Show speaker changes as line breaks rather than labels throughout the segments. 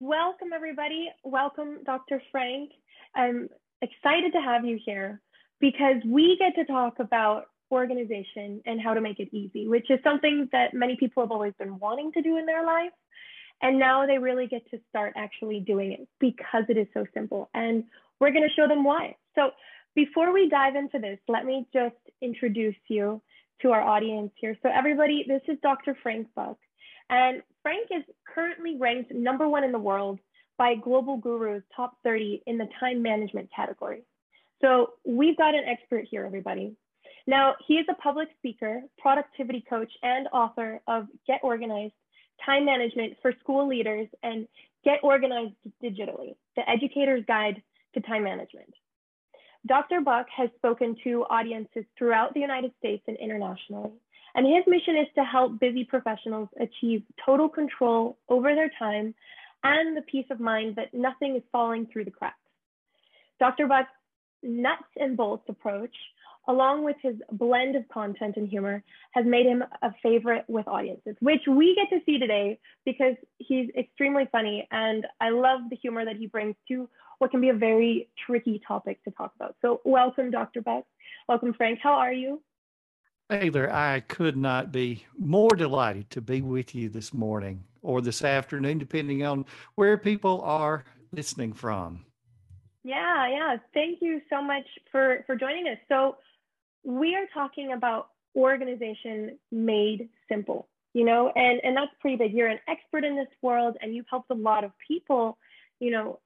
Welcome, everybody. Welcome, Dr. Frank. I'm excited to have you here because we get to talk about organization and how to make it easy, which is something that many people have always been wanting to do in their life. And now they really get to start actually doing it because it is so simple. And we're going to show them why. So, before we dive into this, let me just introduce you to our audience here. So, everybody, this is Dr. Frank Buck. And Frank is currently ranked number one in the world by Global Guru's top 30 in the time management category. So we've got an expert here, everybody. Now, he is a public speaker, productivity coach, and author of Get Organized, Time Management for School Leaders, and Get Organized Digitally, the Educator's Guide to Time Management. Dr. Buck has spoken to audiences throughout the United States and internationally. And his mission is to help busy professionals achieve total control over their time and the peace of mind that nothing is falling through the cracks. Dr. Buck's nuts and bolts approach, along with his blend of content and humor, has made him a favorite with audiences, which we get to see today because he's extremely funny. And I love the humor that he brings to what can be a very tricky topic to talk about. So, welcome, Dr. Buck. Welcome, Frank. How are you?
Taylor, I could not be more delighted to be with you this morning or this afternoon, depending on where people are listening from.
Yeah, yeah. Thank you so much for for joining us. So we are talking about organization made simple, you know, and and that's pretty big. You're an expert in this world, and you've helped a lot of people, you know,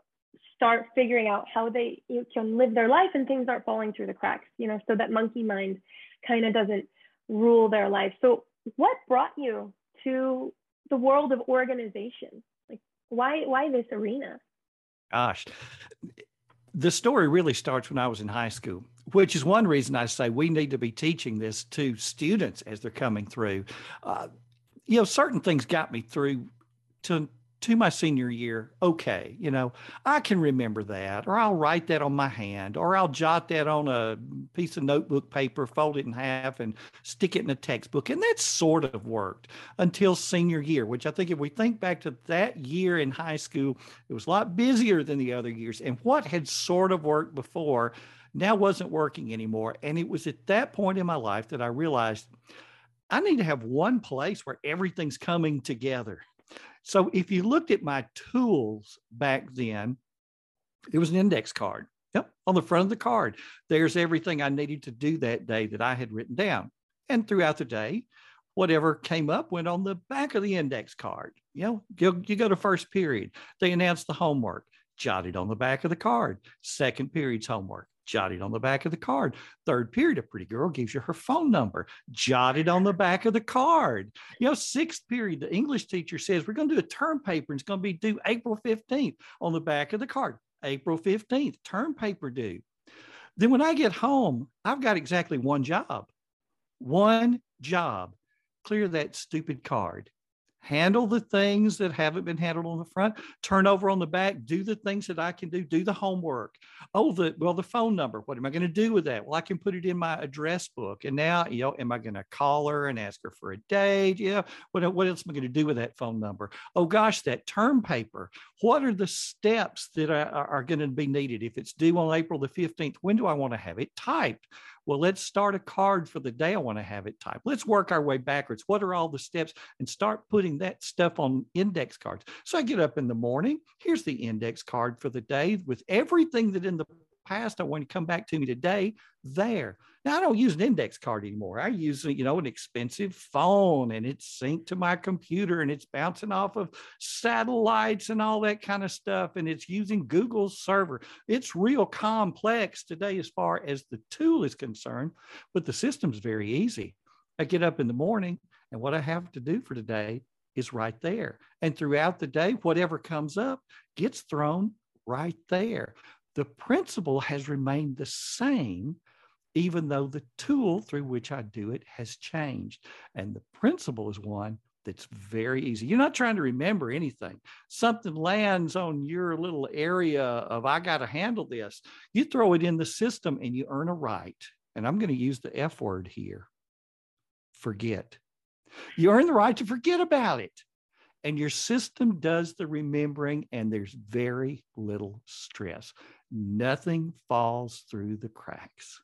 start figuring out how they can live their life and things aren't falling through the cracks, you know, so that monkey mind kind of doesn't rule their life. So, what brought you to the world of organization? Like, why why this arena?
Gosh, the story really starts when I was in high school, which is one reason I say we need to be teaching this to students as they're coming through. Uh, you know, certain things got me through to to my senior year, okay, you know, I can remember that, or I'll write that on my hand, or I'll jot that on a piece of notebook paper, fold it in half, and stick it in a textbook. And that sort of worked until senior year, which I think if we think back to that year in high school, it was a lot busier than the other years. And what had sort of worked before now wasn't working anymore. And it was at that point in my life that I realized I need to have one place where everything's coming together so if you looked at my tools back then, it was an index card. Yep, on the front of the card, there's everything I needed to do that day that I had written down. And throughout the day, whatever came up went on the back of the index card. You know, you, you go to first period, they announce the homework, jotted on the back of the card. Second period's homework, jotted on the back of the card. Third period, a pretty girl gives you her phone number, jotted on the back of the card. You know, sixth period, the English teacher says, We're going to do a term paper and it's going to be due April 15th on the back of the card. April 15th, term paper due. Then when I get home, I've got exactly one job. One job. Clear that stupid card handle the things that haven't been handled on the front, turn over on the back, do the things that I can do, do the homework. Oh, the well, the phone number. What am I going to do with that? Well, I can put it in my address book. And now, you know, am I going to call her and ask her for a date? Yeah. What, what else am I going to do with that phone number? Oh gosh, that term paper. What are the steps that are, are going to be needed? If it's due on April the 15th, when do I want to have it typed? Well, let's start a card for the day I want to have it typed. Let's work our way backwards. What are all the steps? And start putting that stuff on index cards. So I get up in the morning. Here's the index card for the day with everything that in the past I want to come back to me today there. Now I don't use an index card anymore. I use you know an expensive phone and it's synced to my computer and it's bouncing off of satellites and all that kind of stuff and it's using Google's server. It's real complex today as far as the tool is concerned, but the system's very easy. I get up in the morning and what I have to do for today is right there. And throughout the day, whatever comes up gets thrown right there. The principle has remained the same, even though the tool through which I do it has changed. And the principle is one that's very easy. You're not trying to remember anything. Something lands on your little area of, I got to handle this. You throw it in the system and you earn a right. And I'm going to use the F word here forget. You earn the right to forget about it. and your system does the remembering, and there's very little stress. Nothing falls through the cracks.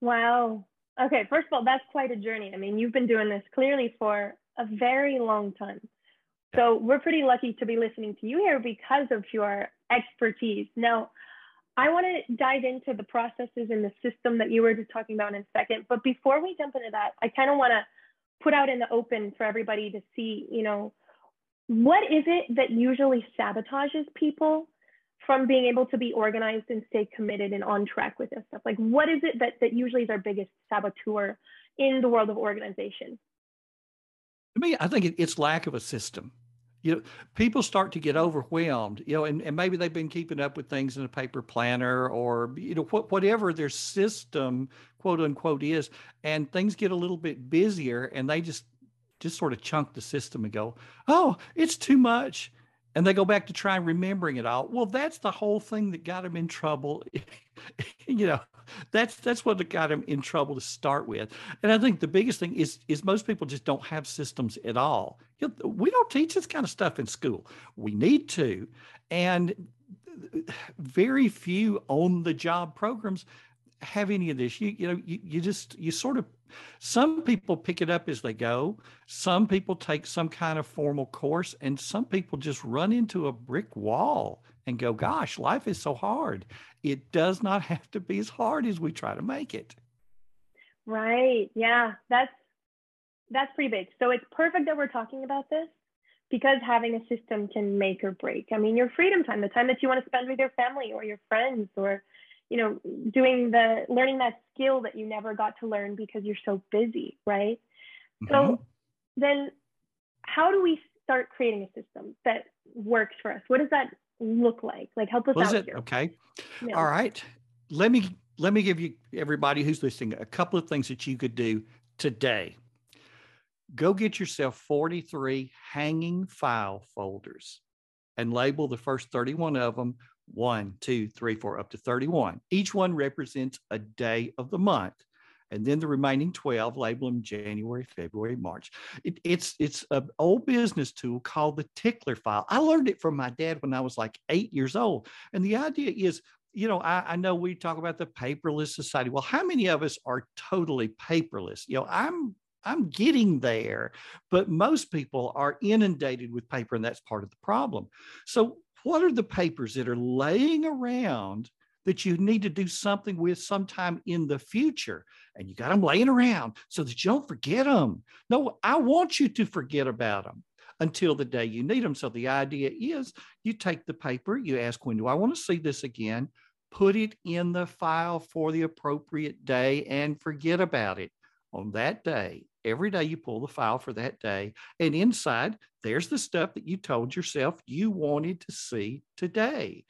Wow. Okay, first of all, that's quite a journey. I mean, you've been doing this clearly for a very long time. So we're pretty lucky to be listening to you here because of your expertise. Now, I want to dive into the processes and the system that you were just talking about in a second. But before we jump into that, I kind of want to put out in the open for everybody to see, you know, what is it that usually sabotages people from being able to be organized and stay committed and on track with this stuff? Like, what is it that, that usually is our biggest saboteur in the world of organization?
To me, I think it's lack of a system you know people start to get overwhelmed you know and, and maybe they've been keeping up with things in a paper planner or you know what, whatever their system quote unquote is and things get a little bit busier and they just just sort of chunk the system and go oh it's too much and they go back to try remembering it all. Well that's the whole thing that got him in trouble. You know that's that's what got him in trouble to start with. And i think the biggest thing is is most people just don't have systems at all. You know, we don't teach this kind of stuff in school. We need to. And uh, very few on the job programs have any of this. You, you know you, you just you sort of some people pick it up as they go. Some people take some kind of formal course and some people just run into a brick wall and go gosh life is so hard. It does not have to be as hard as we try to make it.
Right. Yeah that's that's pretty big. So it's perfect that we're talking about this because having a system can make or break. I mean your freedom time the time that you want to spend with your family or your friends or you know doing the learning that skill that you never got to learn because you're so busy right? Mm-hmm. so then how do we start creating a system that works for us? What does that look like? Like help us
what
out
it?
here.
Okay. Yeah. all right. Let me let me give you everybody who's listening a couple of things that you could do today. Go get yourself 43 hanging file folders and label the first 31 of them one, two, three, four, up to 31. Each one represents a day of the month. And then the remaining 12, label them January, February, March. It, it's it's an old business tool called the tickler file. I learned it from my dad when I was like eight years old. And the idea is, you know, I, I know we talk about the paperless society. Well, how many of us are totally paperless? You know, I'm I'm getting there, but most people are inundated with paper, and that's part of the problem. So what are the papers that are laying around that you need to do something with sometime in the future? And you got them laying around so that you don't forget them. No, I want you to forget about them until the day you need them. So the idea is you take the paper, you ask, when do I want to see this again? Put it in the file for the appropriate day and forget about it on that day every day you pull the file for that day and inside there's the stuff that you told yourself you wanted to see today.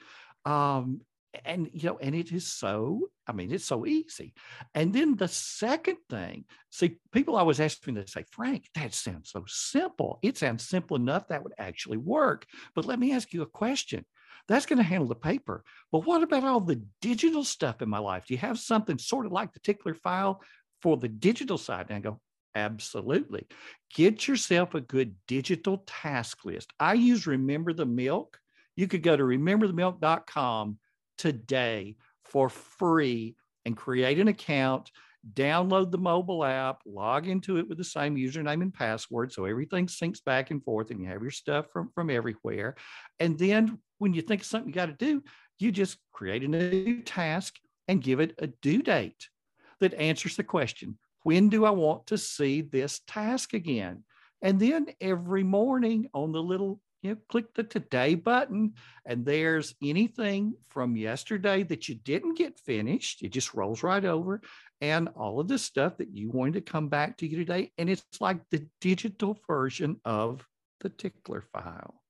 Um, and you know and it is so i mean it's so easy. And then the second thing see people always ask me to say frank that sounds so simple. It sounds simple enough that would actually work. But let me ask you a question. That's going to handle the paper. But what about all the digital stuff in my life? Do you have something sort of like the tickler file for the digital side? And I go Absolutely. Get yourself a good digital task list. I use Remember the Milk. You could go to rememberthemilk.com today for free and create an account, download the mobile app, log into it with the same username and password. So everything syncs back and forth and you have your stuff from, from everywhere. And then when you think of something you got to do, you just create a new task and give it a due date that answers the question when do I want to see this task again? And then every morning on the little, you know, click the today button, and there's anything from yesterday that you didn't get finished. It just rolls right over. And all of the stuff that you wanted to come back to you today. And it's like the digital version of the tickler file.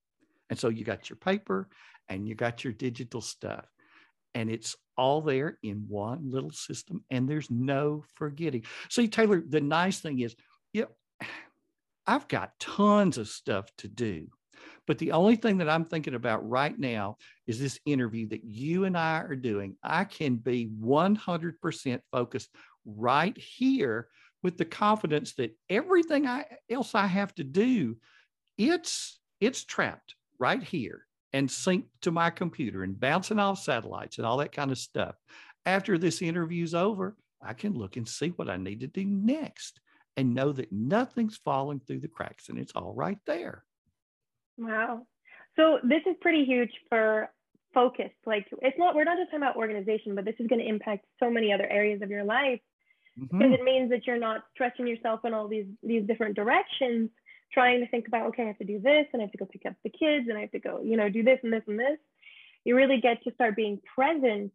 And so you got your paper and you got your digital stuff and it's all there in one little system and there's no forgetting. See, Taylor, the nice thing is, yeah, I've got tons of stuff to do. But the only thing that I'm thinking about right now is this interview that you and I are doing. I can be 100% focused right here with the confidence that everything I, else I have to do it's it's trapped right here and synced to my computer and bouncing off satellites and all that kind of stuff. After this interview's over, I can look and see what I need to do next and know that nothing's falling through the cracks and it's all right there.
Wow. So this is pretty huge for focus. Like it's not, we're not just talking about organization, but this is going to impact so many other areas of your life because mm-hmm. it means that you're not stretching yourself in all these, these different directions, trying to think about, okay, I have to do this and I have to go pick up the kids and I have to go, you know, do this and this and this. You really get to start being present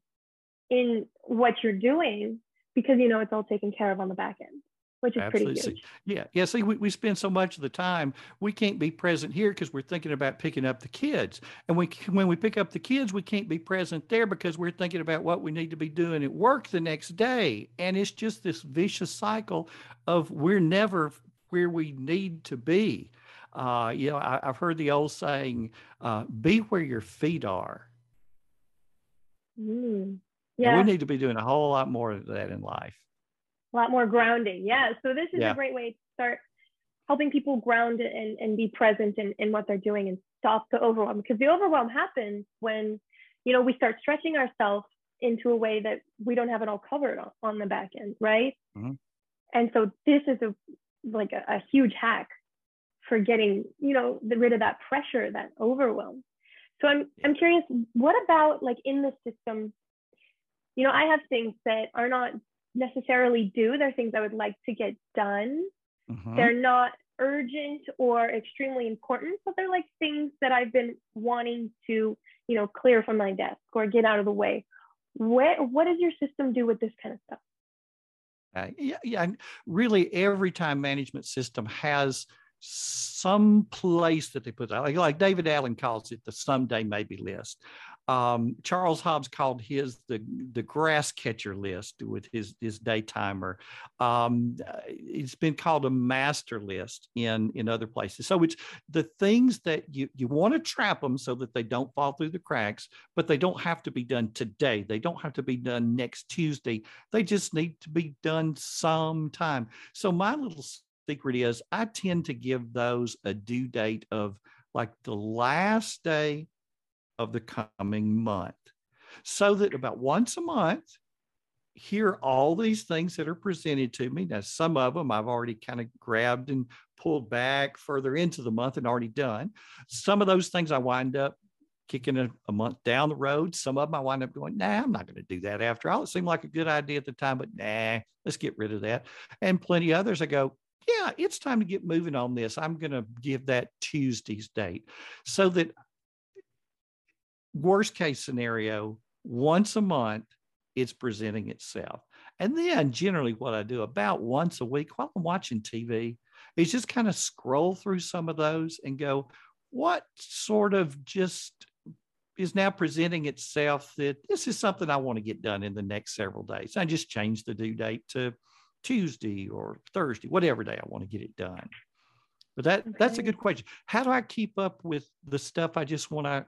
in what you're doing because you know it's all taken care of on the back end which is Absolutely. pretty huge.
Yeah. Yeah. See, we, we spend so much of the time, we can't be present here because we're thinking about picking up the kids. And we, when we pick up the kids, we can't be present there because we're thinking about what we need to be doing at work the next day. And it's just this vicious cycle of we're never where we need to be. Uh, you know, I, have heard the old saying, uh, be where your feet are. Mm. Yeah. And we need to be doing a whole lot more of that in life.
A lot more grounding. Yeah. So this is yeah. a great way to start helping people ground and, and be present in, in what they're doing and stop the overwhelm because the overwhelm happens when, you know, we start stretching ourselves into a way that we don't have it all covered on, on the back end, right? Mm-hmm. And so this is a like a, a huge hack for getting, you know, the, rid of that pressure, that overwhelm. So I'm I'm curious, what about like in the system you know, I have things that are not necessarily due. They're things I would like to get done. Mm-hmm. They're not urgent or extremely important, but they're like things that I've been wanting to, you know, clear from my desk or get out of the way. What what does your system do with this kind of stuff?
Uh, yeah, yeah. Really, every time management system has some place that they put out, like, like David Allen calls it the someday maybe list. Um, Charles Hobbs called his the the grass catcher list with his his day timer. Um, it's been called a master list in in other places. So it's the things that you you want to trap them so that they don't fall through the cracks, but they don't have to be done today. They don't have to be done next Tuesday. They just need to be done sometime. So my little secret is I tend to give those a due date of like the last day of the coming month. So that about once a month, hear all these things that are presented to me. Now, some of them I've already kind of grabbed and pulled back further into the month and already done. Some of those things I wind up kicking a, a month down the road. Some of them I wind up going, nah, I'm not going to do that after all. It seemed like a good idea at the time, but nah, let's get rid of that. And plenty others I go, yeah, it's time to get moving on this. I'm going to give that Tuesday's date so that worst case scenario, once a month, it's presenting itself. And then generally what I do about once a week while I'm watching TV is just kind of scroll through some of those and go, what sort of just is now presenting itself that this is something I want to get done in the next several days. I just change the due date to Tuesday or Thursday, whatever day I want to get it done. But that okay. that's a good question. How do I keep up with the stuff I just want to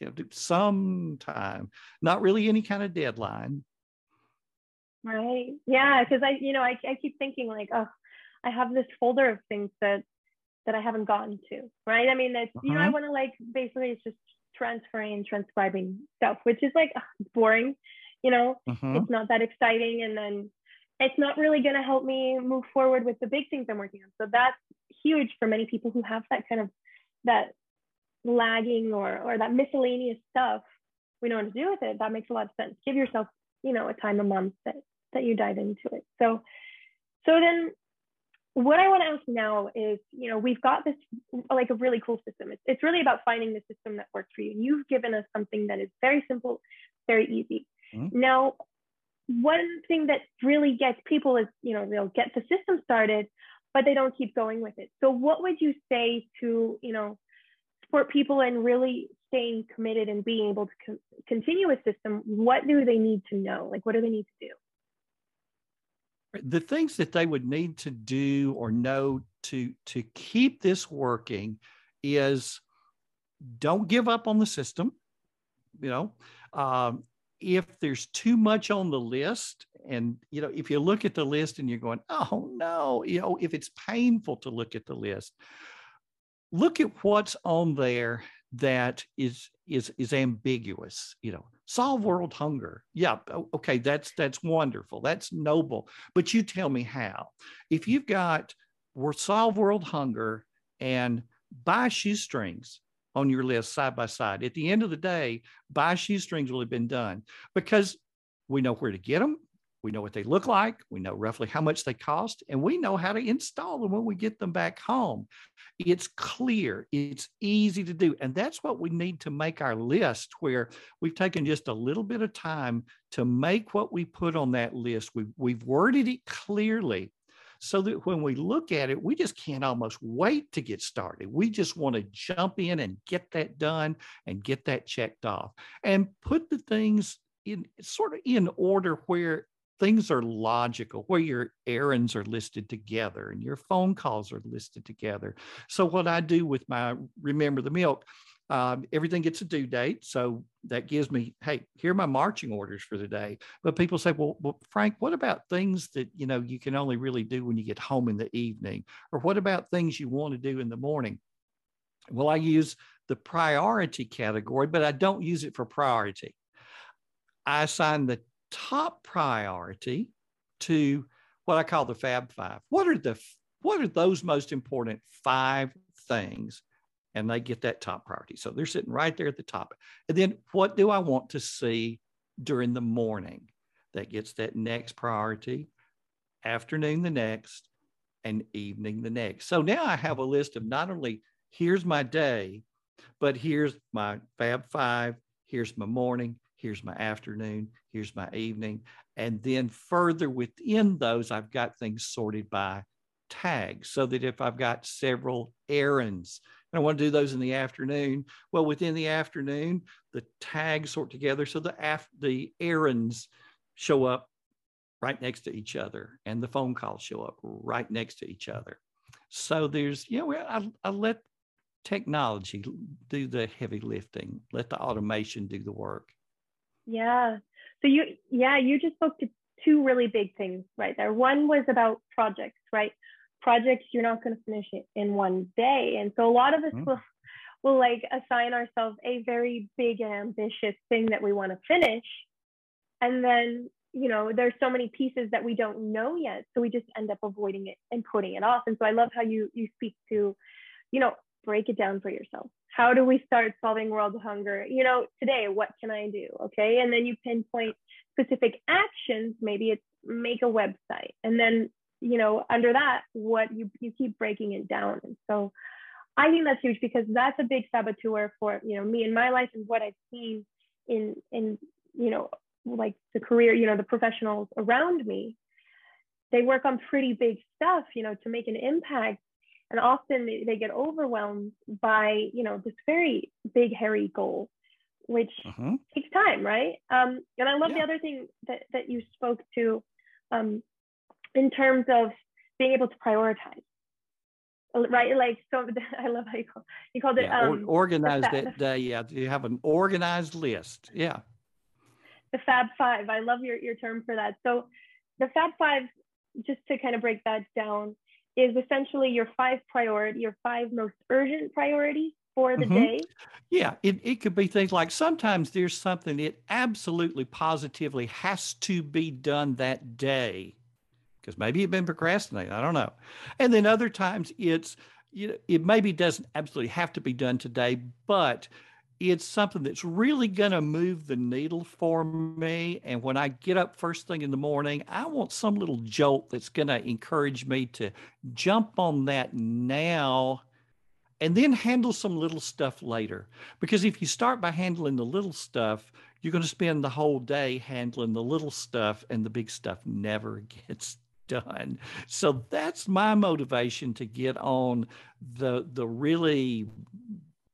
you know, do sometime, not really any kind of deadline.
Right. Yeah. Cause I, you know, I, I keep thinking like, oh, I have this folder of things that, that I haven't gotten to. Right. I mean, it's, uh-huh. you know, I uh-huh. want to like, basically it's just transferring and transcribing stuff, which is like boring, you know, uh-huh. it's not that exciting. And then it's not really going to help me move forward with the big things I'm working on. So that's huge for many people who have that kind of that lagging or or that miscellaneous stuff we know what to do with it. That makes a lot of sense. Give yourself you know a time a month that that you dive into it. So so then what i want to ask now is you know we've got this like a really cool system. It's, it's really about finding the system that works for you. You've given us something that is very simple very easy. Mm-hmm. now one thing that really gets people is you know they'll get the system started but they don't keep going with it. So what would you say to you know support people in really staying committed and being able to co- continue a system, what do they need to know? Like, what do they need to do?
The things that they would need to do or know to to keep this working is don't give up on the system. You know, um, if there's too much on the list, and you know, if you look at the list and you're going, oh no, you know, if it's painful to look at the list, look at what's on there that is is is ambiguous you know solve world hunger. Yeah okay that's that's wonderful that's noble but you tell me how. If you've got we're solve world hunger and buy shoestrings on your list side by side at the end of the day buy shoestrings will have been done because we know where to get them we know what they look like. We know roughly how much they cost, and we know how to install them when we get them back home. It's clear, it's easy to do. And that's what we need to make our list, where we've taken just a little bit of time to make what we put on that list. We've, we've worded it clearly so that when we look at it, we just can't almost wait to get started. We just want to jump in and get that done and get that checked off and put the things in sort of in order where things are logical where your errands are listed together and your phone calls are listed together. So what i do with my remember the milk um, everything gets a due date so that gives me hey here are my marching orders for the day. But people say well, well frank what about things that you know you can only really do when you get home in the evening? Or what about things you want to do in the morning? Well i use the priority category but i don't use it for priority. I assign the top priority to what I call the Fab Five. What are the what are those most important five things? And they get that top priority. So they're sitting right there at the top. And then what do I want to see during the morning? That gets that next priority, afternoon the next, and evening the next. So now I have a list of not only here's my day, but here's my Fab Five, here's my morning, here's my afternoon, here's my evening. And then further within those, I've got things sorted by tags so that if I've got several errands and I want to do those in the afternoon, well, within the afternoon, the tags sort together so the af- the errands show up right next to each other and the phone calls show up right next to each other. So there's, you know, I, I let technology do the heavy lifting, let the automation do the work.
Yeah. So you, yeah, you just spoke to two really big things right there. One was about projects, right? Projects you're not going to finish it in one day, and so a lot of us mm-hmm. will will like assign ourselves a very big and ambitious thing that we want to finish, and then you know there's so many pieces that we don't know yet, so we just end up avoiding it and putting it off. And so I love how you you speak to, you know, break it down for yourself. How do we start solving world hunger? You know today what can i do? Okay and then you pinpoint specific actions. Maybe it's make a website. And then you know under that what you you keep breaking it down. And so i think that's huge because that's a big saboteur for you know me in my life and what i've seen in in you know like the career you know the professionals around me. They work on pretty big stuff you know to make an impact and often they, they get overwhelmed by you know this very big hairy goal which uh-huh. takes time right? Um, and i love yeah. the other thing that, that you spoke to um, in terms of being able to prioritize. Right? Like so i love how you, call, you called it yeah, um,
organize that day yeah you have an organized list. Yeah.
The fab five. I love your, your term for that. So the fab five just to kind of break that down is essentially your five priority, your five most urgent priorities for the mm-hmm. day.
Yeah, it, it could be things like sometimes there's something that absolutely positively has to be done that day because maybe you've been procrastinating. I don't know. And then other times it's, you know, it maybe doesn't absolutely have to be done today, but it's something that's really going to move the needle for me. And when I get up first thing in the morning, I want some little jolt that's going to encourage me to jump on that now and then handle some little stuff later. Because if you start by handling the little stuff, you're going to spend the whole day handling the little stuff, and the big stuff never gets done. So that's my motivation to get on the the really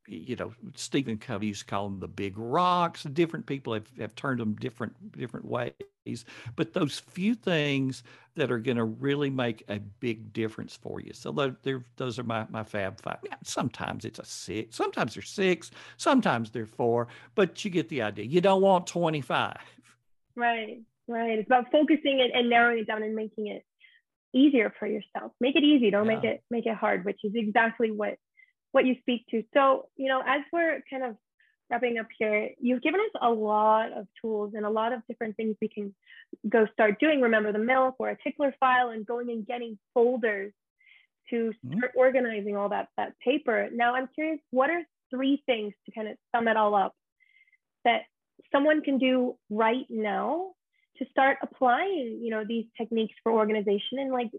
you know, Stephen Covey used to call them the big rocks. Different people have, have turned them different different ways. But those few things that are going to really make a big difference for you. So those are my, my fab five. Yeah, sometimes it's a six, sometimes they're six, sometimes they're four, but you get the idea. You don't want 25.
Right, right. It's about focusing it and narrowing it down and making it easier for yourself. Make it easy. Don't yeah. make it make it hard, which is exactly what what you speak to. So, you know, as we're kind of wrapping up here, you've given us a lot of tools and a lot of different things we can go start doing. Remember the milk or a tickler file and going and getting folders to mm-hmm. start mm-hmm. organizing all that that paper. Now I'm curious, what are three things to kind of sum it all up that someone can do right now to start applying, you know, these techniques for organization and like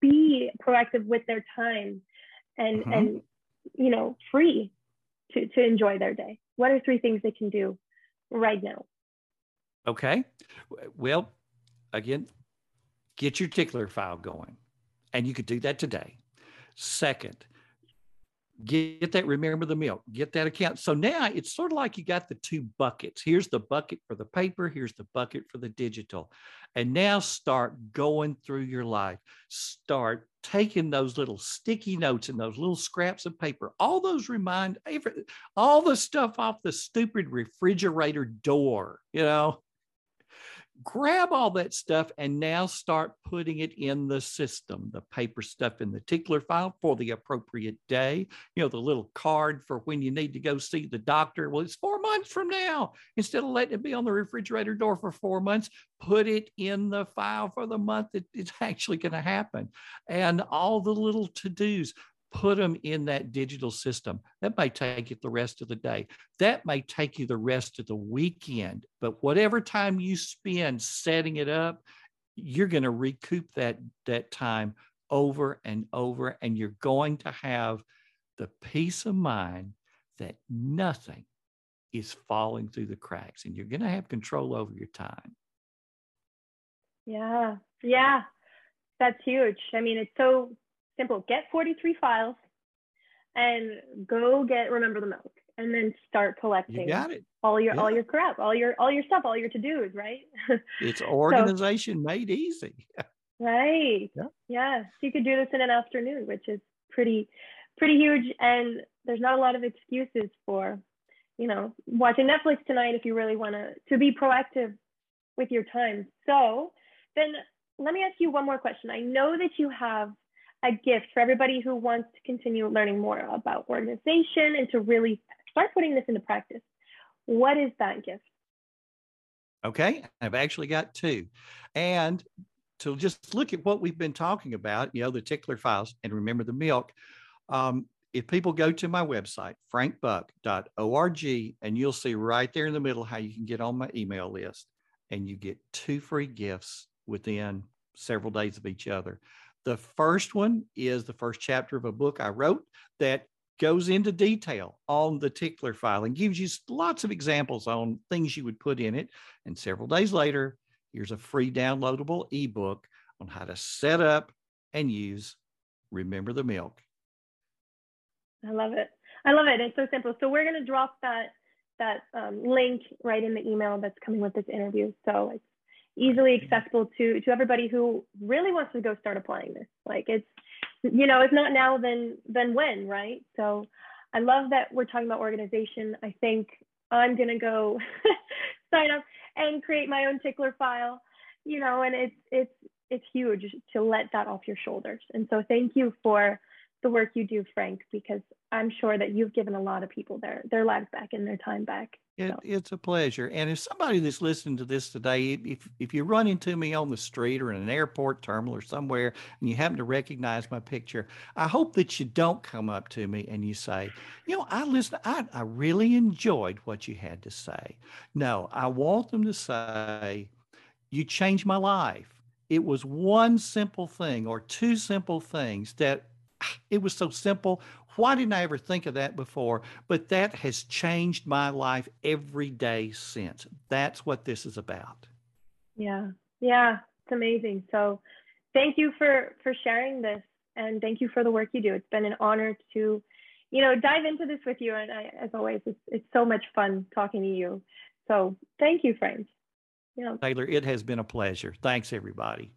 be proactive with their time and mm-hmm. and you know free to to enjoy their day. What are three things they can do right now?
Okay. Well again get your tickler file going. And you could do that today. Second get that remember the milk get that account. So now it's sort of like you got the two buckets. Here's the bucket for the paper here's the bucket for the digital. And now start going through your life. Start taking those little sticky notes and those little scraps of paper. All those remind all the stuff off the stupid refrigerator door you know grab all that stuff and now start putting it in the system the paper stuff in the tickler file for the appropriate day. You know the little card for when you need to go see the doctor. Well it's four months from now. Instead of letting it be on the refrigerator door for four months put it in the file for the month that it's actually going to happen. And all the little to-dos put them in that digital system. That may take you the rest of the day. That may take you the rest of the weekend. But whatever time you spend setting it up, you're going to recoup that, that time over and over. And you're going to have the peace of mind that nothing is falling through the cracks and you're going to have control over your time.
Yeah. Yeah. That's huge. I mean, it's so simple. Get 43 files and go get remember the milk and then start collecting
you got it.
all your yeah. all your crap, all your all your stuff, all your to-dos, right?
it's organization so, made easy.
right. Yeah. yeah. You could do this in an afternoon, which is pretty pretty huge and there's not a lot of excuses for you know watching netflix tonight if you really want to to be proactive with your time so then let me ask you one more question i know that you have a gift for everybody who wants to continue learning more about organization and to really start putting this into practice. What is that gift?
Okay, I've actually got two. And to just look at what we've been talking about, you know, the tickler files and remember the milk. Um, if people go to my website, frankbuck.org, and you'll see right there in the middle how you can get on my email list and you get two free gifts within several days of each other. The first one is the first chapter of a book I wrote that goes into detail on the tickler file and gives you lots of examples on things you would put in it. And several days later, here's a free downloadable ebook on how to set up and use Remember the Milk.
I love it. I love it. It's so simple. So we're going to drop that that um, link right in the email that's coming with this interview. So it's easily accessible to to everybody who really wants to go start applying this. Like it's you know it's not now then then when right? So i love that we're talking about organization. I think i'm to go sign up and create my own tickler file you know and it's it's it's huge to let that off your shoulders. And so thank you for the work you do frank because i'm sure that you've given a lot of people their their lives back and their time back
it, it's a pleasure. And if somebody that's listening to this today, if if you run into me on the street or in an airport terminal or somewhere and you happen to recognize my picture, I hope that you don't come up to me and you say, you know, I listen, I, I really enjoyed what you had to say. No, I want them to say, you changed my life. It was one simple thing or two simple things that it was so simple. Why didn't I ever think of that before? But that has changed my life every day since. That's what this is about.
Yeah. Yeah. It's amazing. So thank you for for sharing this and thank you for the work you do. It's been an honor to, you know, dive into this with you. And I, as always, it's, it's so much fun talking to you. So thank you, Frank.
Yeah. Taylor, it has been a pleasure. Thanks, everybody.